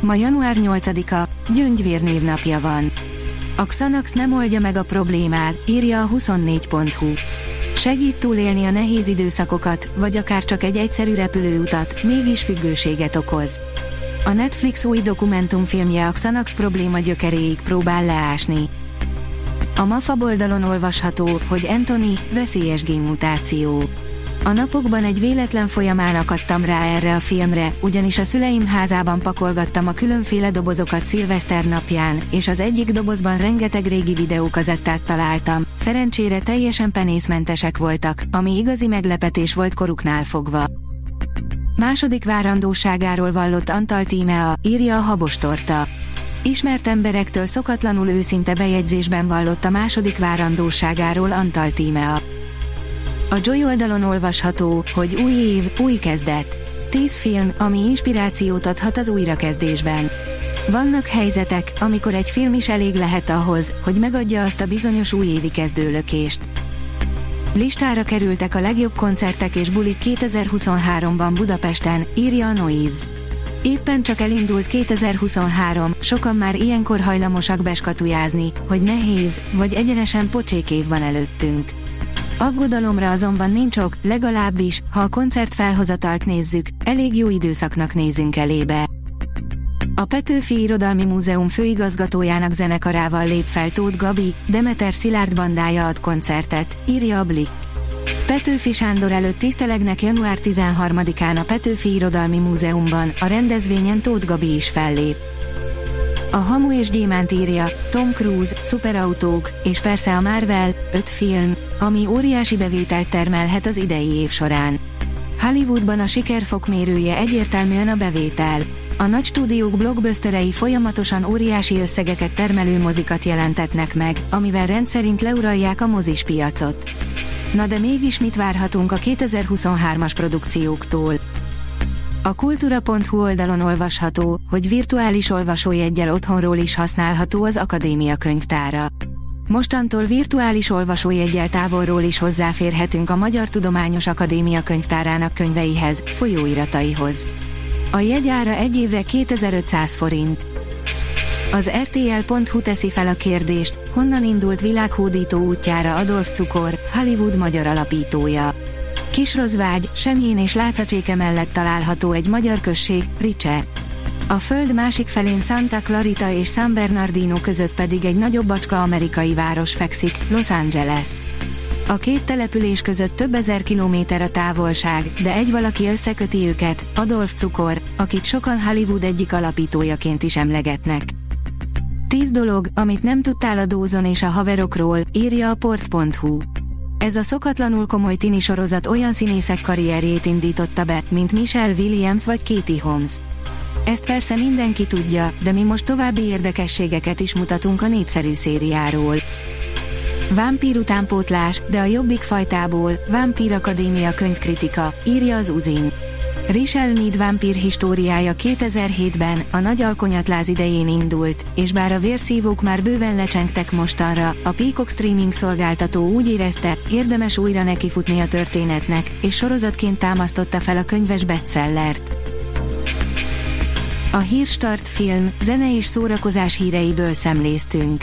Ma január 8-a, Gyöngyvér névnapja van. A Xanax nem oldja meg a problémát, írja a 24.hu. Segít túlélni a nehéz időszakokat, vagy akár csak egy egyszerű repülőutat, mégis függőséget okoz. A Netflix új dokumentumfilmje a Xanax probléma gyökeréig próbál leásni. A MAFA oldalon olvasható, hogy Anthony, veszélyes génmutáció. A napokban egy véletlen folyamán akadtam rá erre a filmre, ugyanis a szüleim házában pakolgattam a különféle dobozokat szilveszter napján, és az egyik dobozban rengeteg régi videókazettát találtam, szerencsére teljesen penészmentesek voltak, ami igazi meglepetés volt koruknál fogva. Második várandóságáról vallott Antal Tímea, írja a Habostorta. Ismert emberektől szokatlanul őszinte bejegyzésben vallott a második várandóságáról Antal Tímea. A Joy oldalon olvasható, hogy új év, új kezdet. Tíz film, ami inspirációt adhat az újrakezdésben. Vannak helyzetek, amikor egy film is elég lehet ahhoz, hogy megadja azt a bizonyos újévi kezdőlökést. Listára kerültek a legjobb koncertek és bulik 2023-ban Budapesten, írja a Noise. Éppen csak elindult 2023, sokan már ilyenkor hajlamosak beskatujázni, hogy nehéz, vagy egyenesen pocsék év van előttünk. Aggodalomra azonban nincs ok, legalábbis, ha a koncert felhozatalt nézzük, elég jó időszaknak nézünk elébe. A Petőfi Irodalmi Múzeum főigazgatójának zenekarával lép fel Tóth Gabi, Demeter Szilárd bandája ad koncertet, írja a Blick. Petőfi Sándor előtt tisztelegnek január 13-án a Petőfi Irodalmi Múzeumban, a rendezvényen Tóth Gabi is fellép. A Hamu és Gyémánt írja, Tom Cruise, szuperautók, és persze a Marvel, öt film, ami óriási bevételt termelhet az idei év során. Hollywoodban a siker fokmérője egyértelműen a bevétel. A nagy stúdiók blockbusterei folyamatosan óriási összegeket termelő mozikat jelentetnek meg, amivel rendszerint leuralják a mozis piacot. Na de mégis mit várhatunk a 2023-as produkcióktól? A kultúra.hu oldalon olvasható, hogy virtuális olvasójeggyel otthonról is használható az akadémia könyvtára. Mostantól virtuális olvasójeggyel távolról is hozzáférhetünk a Magyar Tudományos Akadémia könyvtárának könyveihez, folyóirataihoz. A jegyára egy évre 2500 forint. Az RTL.hu teszi fel a kérdést, honnan indult világhódító útjára Adolf Cukor, Hollywood magyar alapítója. Kisrozvágy, Semjén és Lácacséke mellett található egy magyar község, Ricse. A föld másik felén Santa Clarita és San Bernardino között pedig egy nagyobb bacska amerikai város fekszik, Los Angeles. A két település között több ezer kilométer a távolság, de egy valaki összeköti őket, Adolf Cukor, akit sokan Hollywood egyik alapítójaként is emlegetnek. Tíz dolog, amit nem tudtál a Dózon és a haverokról, írja a port.hu. Ez a szokatlanul komoly tini sorozat olyan színészek karrierjét indította be, mint Michelle Williams vagy Katie Holmes. Ezt persze mindenki tudja, de mi most további érdekességeket is mutatunk a népszerű szériáról. Vámpír utánpótlás, de a jobbik fajtából, Vámpír Akadémia könyvkritika, írja az Uzin. Richel Mead vámpír históriája 2007-ben, a nagy alkonyatláz idején indult, és bár a vérszívók már bőven lecsengtek mostanra, a Peacock streaming szolgáltató úgy érezte, érdemes újra nekifutni a történetnek, és sorozatként támasztotta fel a könyves bestsellert. A Hírstart film, zene és szórakozás híreiből szemléztünk.